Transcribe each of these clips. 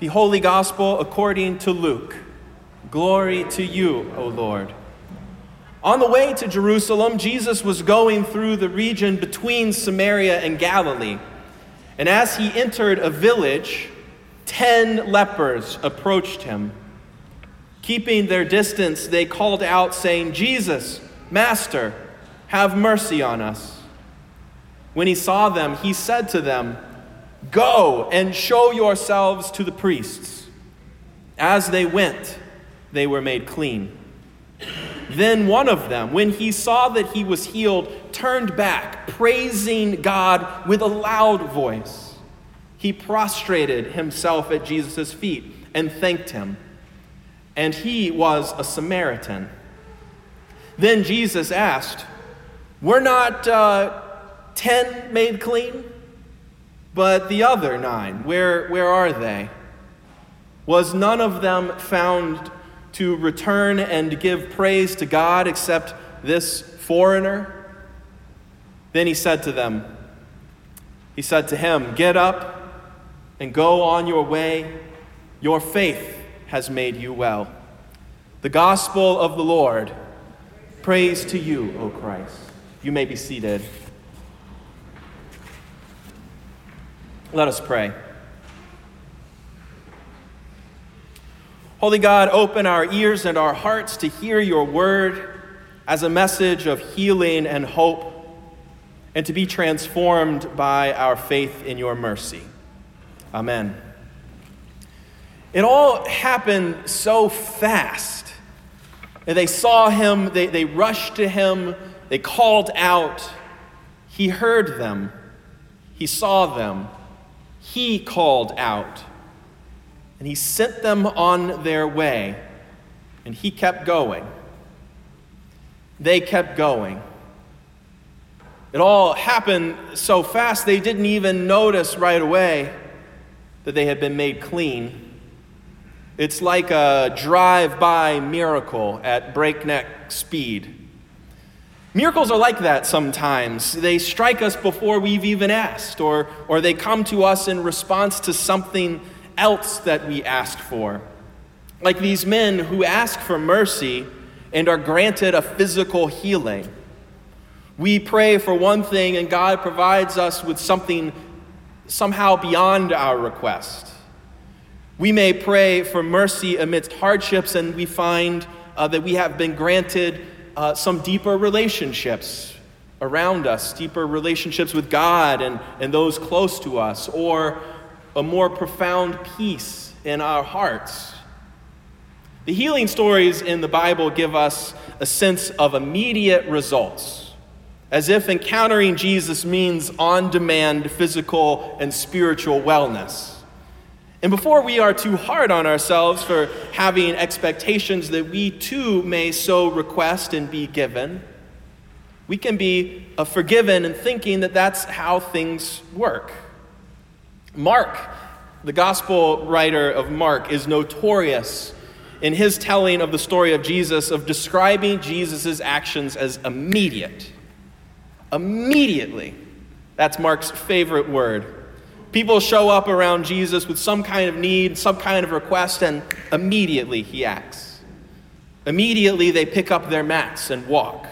The Holy Gospel according to Luke. Glory to you, O Lord. On the way to Jerusalem, Jesus was going through the region between Samaria and Galilee. And as he entered a village, ten lepers approached him. Keeping their distance, they called out, saying, Jesus, Master, have mercy on us. When he saw them, he said to them, Go and show yourselves to the priests. As they went, they were made clean. Then one of them, when he saw that he was healed, turned back, praising God with a loud voice. He prostrated himself at Jesus' feet and thanked him. And he was a Samaritan. Then Jesus asked, Were not uh, ten made clean? But the other nine, where, where are they? Was none of them found to return and give praise to God except this foreigner? Then he said to them, He said to him, Get up and go on your way. Your faith has made you well. The gospel of the Lord. Praise to you, O Christ. You may be seated. Let us pray. Holy God, open our ears and our hearts to hear your word as a message of healing and hope, and to be transformed by our faith in your mercy. Amen. It all happened so fast. They saw him, they, they rushed to him, they called out. He heard them, he saw them, he called out. And he sent them on their way, and he kept going. They kept going. It all happened so fast, they didn't even notice right away that they had been made clean. It's like a drive by miracle at breakneck speed. Miracles are like that sometimes. They strike us before we've even asked, or, or they come to us in response to something else that we asked for. Like these men who ask for mercy and are granted a physical healing. We pray for one thing, and God provides us with something somehow beyond our request. We may pray for mercy amidst hardships, and we find uh, that we have been granted uh, some deeper relationships around us, deeper relationships with God and, and those close to us, or a more profound peace in our hearts. The healing stories in the Bible give us a sense of immediate results, as if encountering Jesus means on demand physical and spiritual wellness. And before we are too hard on ourselves for having expectations that we too may so request and be given, we can be uh, forgiven and thinking that that's how things work. Mark, the gospel writer of Mark, is notorious in his telling of the story of Jesus of describing Jesus' actions as immediate. Immediately. That's Mark's favorite word. People show up around Jesus with some kind of need, some kind of request, and immediately he acts. Immediately they pick up their mats and walk.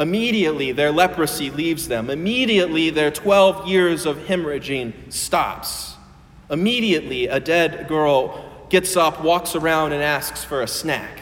Immediately their leprosy leaves them. Immediately their 12 years of hemorrhaging stops. Immediately a dead girl gets up, walks around, and asks for a snack.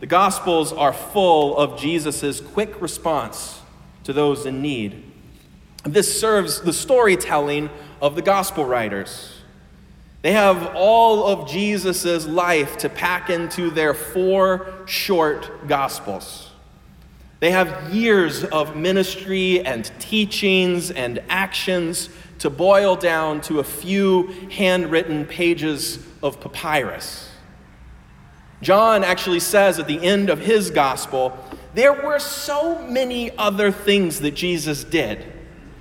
The Gospels are full of Jesus' quick response to those in need. This serves the storytelling of the gospel writers. They have all of Jesus' life to pack into their four short gospels. They have years of ministry and teachings and actions to boil down to a few handwritten pages of papyrus. John actually says at the end of his gospel, there were so many other things that Jesus did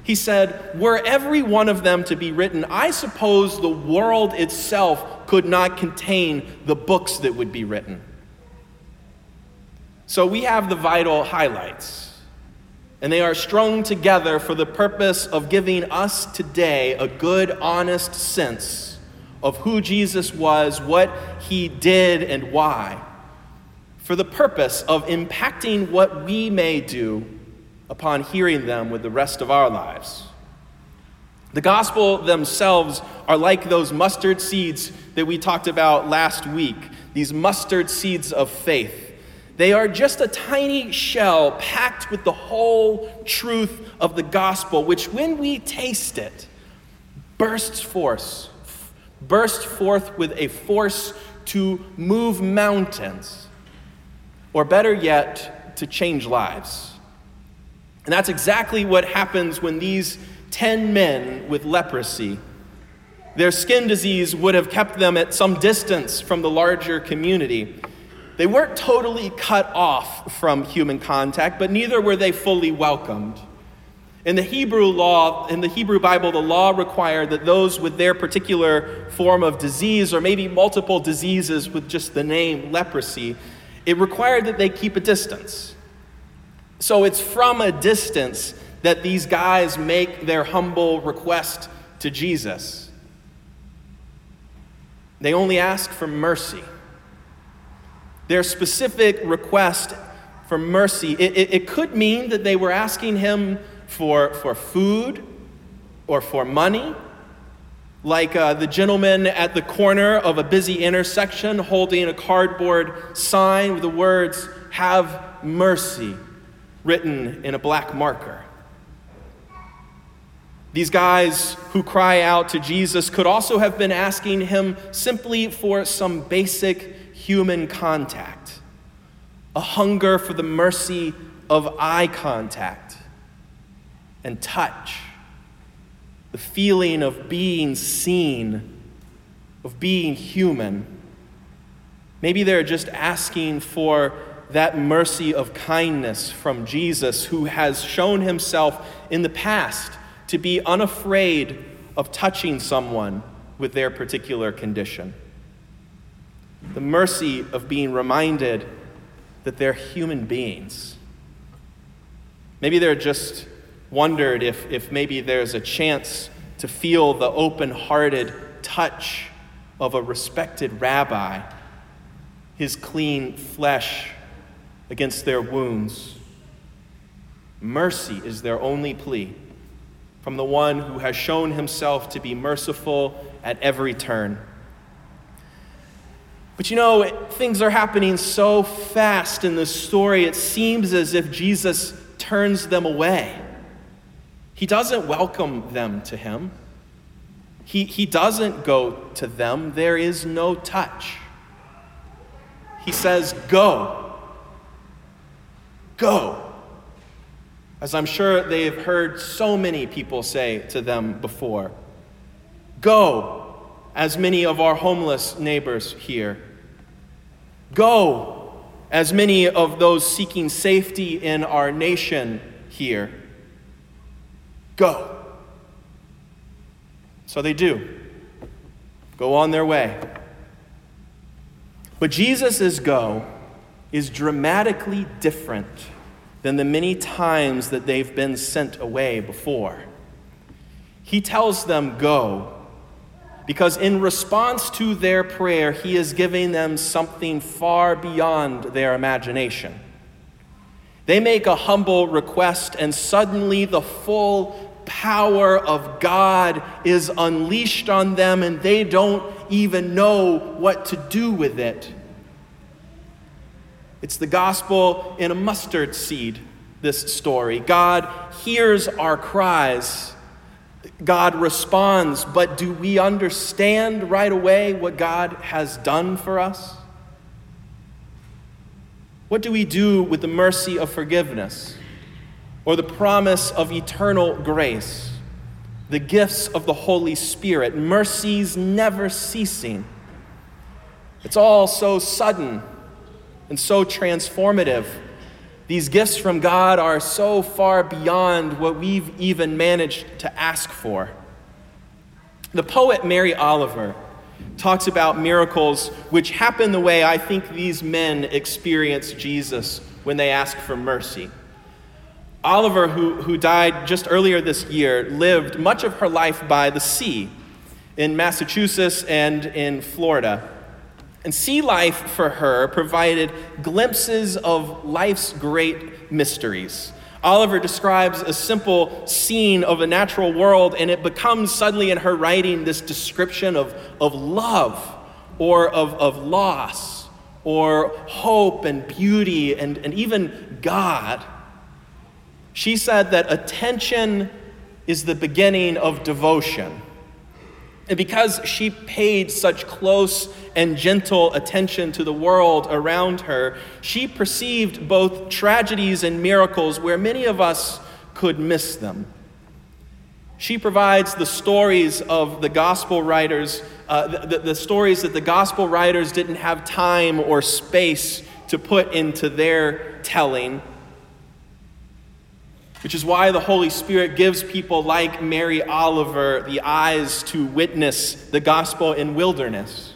he said, Were every one of them to be written, I suppose the world itself could not contain the books that would be written. So we have the vital highlights, and they are strung together for the purpose of giving us today a good, honest sense of who Jesus was, what he did, and why, for the purpose of impacting what we may do upon hearing them with the rest of our lives. The gospel themselves are like those mustard seeds that we talked about last week, these mustard seeds of faith. They are just a tiny shell packed with the whole truth of the gospel, which, when we taste it, bursts forth, bursts forth with a force to move mountains, or better yet, to change lives. And that's exactly what happens when these 10 men with leprosy, their skin disease would have kept them at some distance from the larger community. They weren't totally cut off from human contact, but neither were they fully welcomed. In the Hebrew law, in the Hebrew Bible, the law required that those with their particular form of disease, or maybe multiple diseases with just the name leprosy, it required that they keep a distance. So it's from a distance that these guys make their humble request to Jesus. They only ask for mercy. Their specific request for mercy, it, it, it, could mean that they were asking him for, for food or for money, like uh, the gentleman at the corner of a busy intersection holding a cardboard sign with the words, Have mercy, written in a black marker. These guys who cry out to Jesus could also have been asking him simply for some basic human contact, a hunger for the mercy of eye contact and touch, the feeling of being seen, of being human. Maybe they're just asking for that mercy of kindness from Jesus, who has shown himself in the past to be unafraid of touching someone with their particular condition. The mercy of being reminded that they're human beings. Maybe they're just wondered if, if maybe there's a chance to feel the open hearted touch of a respected rabbi, his clean flesh against their wounds. Mercy is their only plea from the one who has shown himself to be merciful at every turn. But you know, things are happening so fast in this story, it seems as if Jesus turns them away. He doesn't welcome them to him, he, he doesn't go to them. There is no touch. He says, Go. Go as I'm sure they have heard so many people say to them before. Go, as many of our homeless neighbors here. Go, as many of those seeking safety in our nation here. Go. So they do. Go on their way. But Jesus' is go is dramatically different than the many times that they've been sent away before. He tells them, Go, because in response to their prayer, He is giving them something far beyond their imagination. They make a humble request, and suddenly the full power of God is unleashed on them, and they don't even know what to do with it. It's the gospel in a mustard seed, this story. God hears our cries, God responds, but do we understand right away what God has done for us? What do we do with the mercy of forgiveness or the promise of eternal grace, the gifts of the Holy Spirit, mercies never ceasing? It's all so sudden and so transformative. These gifts from God are so far beyond what we've even managed to ask for. The poet Mary Oliver talks about miracles which happen the way I think these men experience Jesus when they ask for mercy. Oliver, who, who died just earlier this year, lived much of her life by the sea. in Massachusetts and in Florida. And sea life for her provided glimpses of life's great mysteries. Oliver describes a simple scene of a natural world, and it becomes suddenly in her writing this description of, of love or of, of loss or hope and beauty and, and even God. She said that attention is the beginning of devotion. And because she paid such close and gentle attention to the world around her, she perceived both tragedies and miracles where many of us could miss them. She provides the stories of the gospel writers, uh, the, the, the stories that the gospel writers didn't have time or space to put into their telling which is why the Holy Spirit gives people like Mary Oliver the eyes to witness the gospel in wilderness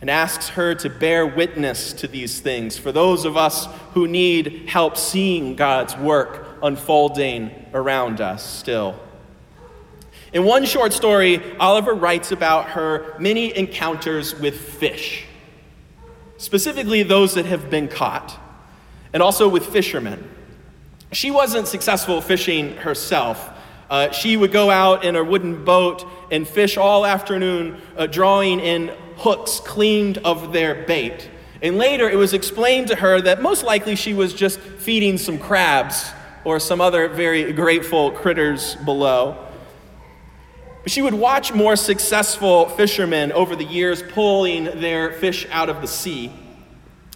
and asks her to bear witness to these things for those of us who need help seeing God's work unfolding around us still. In one short story, Oliver writes about her many encounters with fish, specifically those that have been caught, and also with fishermen. She wasn't successful fishing herself. Uh, she would go out in a wooden boat and fish all afternoon, uh, drawing in hooks cleaned of their bait. And later it was explained to her that most likely she was just feeding some crabs or some other very grateful critters below. But she would watch more successful fishermen over the years pulling their fish out of the sea.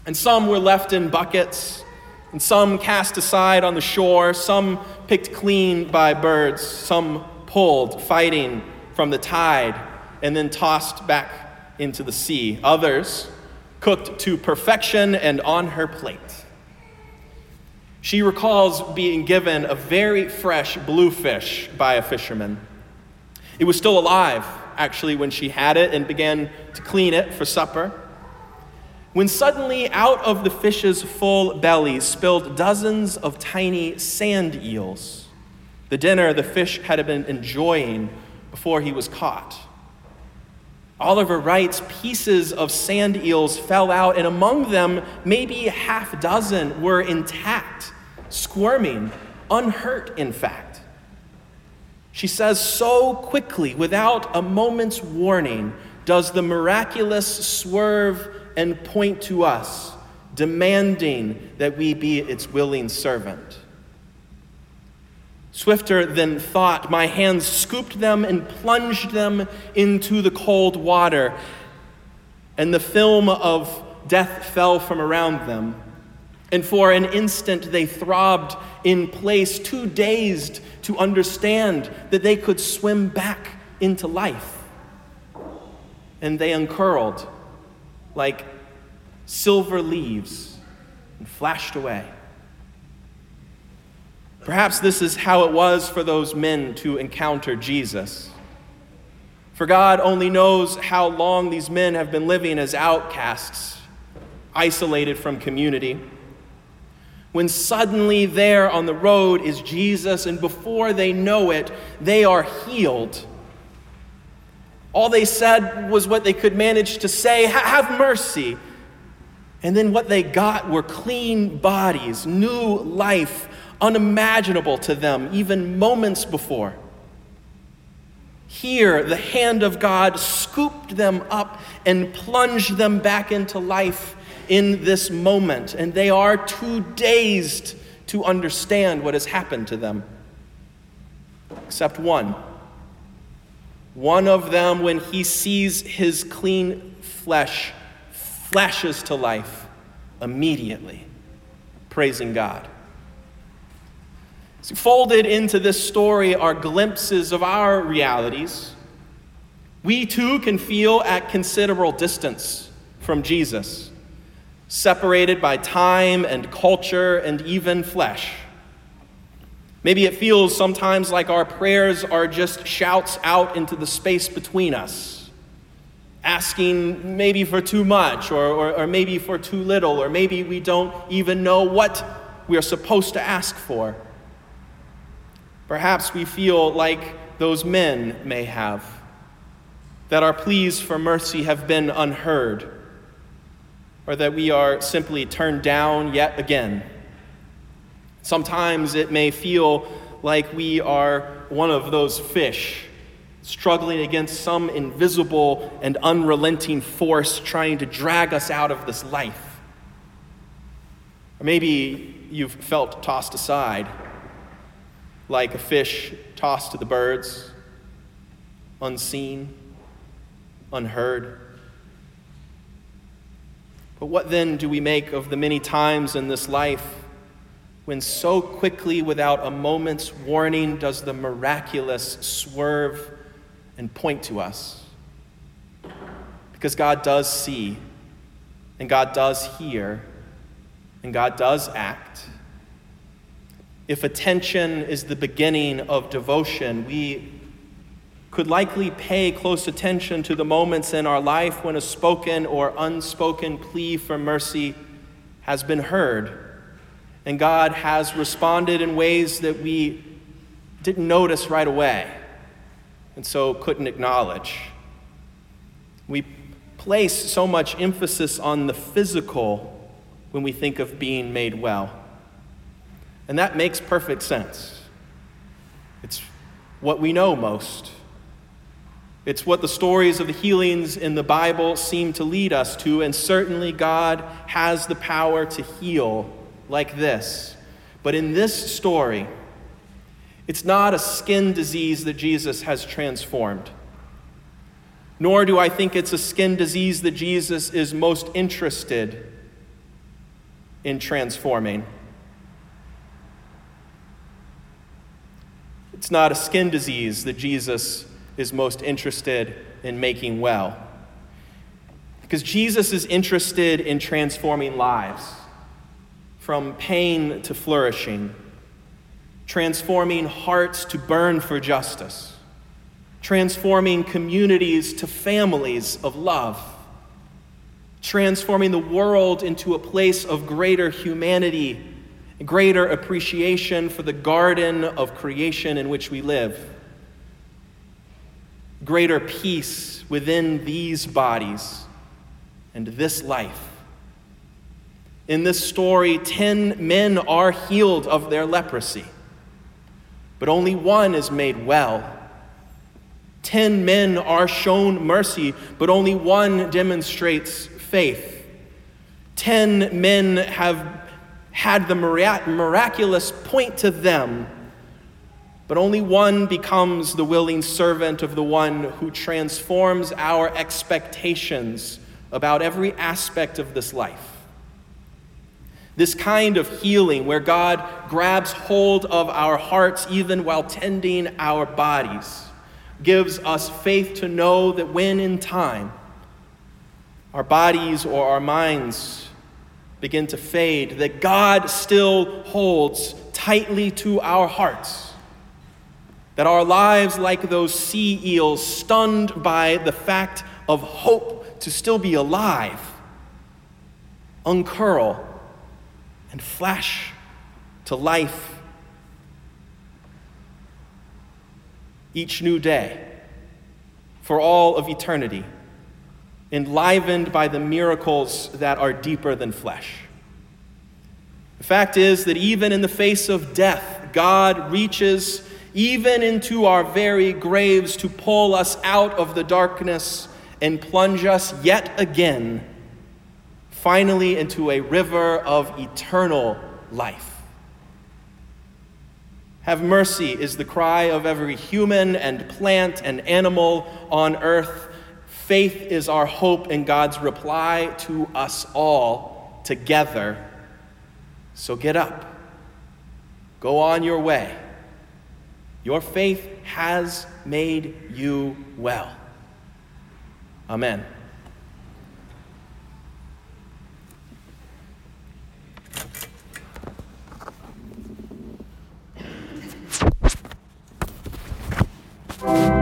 And some were left in buckets, and some cast aside on the shore, some picked clean by birds, some pulled, fighting from the tide, and then tossed back into the sea. Others cooked to perfection and on her plate. She recalls being given a very fresh bluefish by a fisherman. It was still alive, actually, when she had it and began to clean it for supper when suddenly out of the fish's full belly spilled dozens of tiny sand eels, the dinner the fish had been enjoying before he was caught. Oliver writes pieces of sand eels fell out, and among them, maybe a half dozen were intact, squirming, unhurt, in fact. She says, so quickly, without a moment's warning, does the miraculous swerve and point to us, demanding that we be its willing servant. Swifter than thought, my hands scooped them and plunged them into the cold water, and the film of death fell from around them. And for an instant they throbbed in place, too dazed to understand that they could swim back into life. And they uncurled like silver leaves and flashed away. Perhaps this is how it was for those men to encounter Jesus. For God only knows how long these men have been living as outcasts, isolated from community. When suddenly there on the road is Jesus, and before they know it, they are healed all they said was what they could manage to say have mercy. And then what they got were clean bodies, new life, unimaginable to them even moments before. Here, the hand of God scooped them up and plunged them back into life in this moment, and they are too dazed to understand what has happened to them. Except one. One of them, when he sees his clean flesh, flashes to life immediately, praising God. Folded into this story are glimpses of our realities. We too can feel at considerable distance from Jesus, separated by time and culture and even flesh. Maybe it feels sometimes like our prayers are just shouts out into the space between us, asking maybe for too much, or, or, or, maybe for too little, or maybe we don't even know what we are supposed to ask for. Perhaps we feel like those men may have that our pleas for mercy have been unheard, or that we are simply turned down yet again. Sometimes it may feel like we are one of those fish struggling against some invisible and unrelenting force trying to drag us out of this life. Or maybe you've felt tossed aside like a fish tossed to the birds, unseen, unheard. But what then do we make of the many times in this life when so quickly, without a moment's warning, does the miraculous swerve and point to us. Because God does see, and God does hear, and God does act. If attention is the beginning of devotion, we could likely pay close attention to the moments in our life when a spoken or unspoken plea for mercy has been heard and God has responded in ways that we didn't notice right away and so couldn't acknowledge. We place so much emphasis on the physical when we think of being made well. And that makes perfect sense. It's what we know most. It's what the stories of the healings in the Bible seem to lead us to, and certainly God has the power to heal like this. But in this story, it's not a skin disease that Jesus has transformed. Nor do I think it's a skin disease that Jesus is most interested in transforming. It's not a skin disease that Jesus is most interested in making well. Because Jesus is interested in transforming lives from pain to flourishing, transforming hearts to burn for justice, transforming communities to families of love, transforming the world into a place of greater humanity, greater appreciation for the garden of creation in which we live, greater peace within these bodies and this life in this story, 10 men are healed of their leprosy, but only one is made well. 10 men are shown mercy, but only one demonstrates faith. 10 men have had the miraculous point to them, but only one becomes the willing servant of the one who transforms our expectations about every aspect of this life. This kind of healing, where God grabs hold of our hearts even while tending our bodies, gives us faith to know that when in time our bodies or our minds begin to fade, that God still holds tightly to our hearts. That our lives, like those sea eels, stunned by the fact of hope to still be alive, uncurl and flash to life each new day for all of eternity, enlivened by the miracles that are deeper than flesh. The fact is that even in the face of death, God reaches even into our very graves to pull us out of the darkness and plunge us yet again finally into a river of eternal life. Have mercy is the cry of every human and plant and animal on earth. Faith is our hope and God's reply to us all together. So get up, go on your way. Your faith has made you well. Amen. you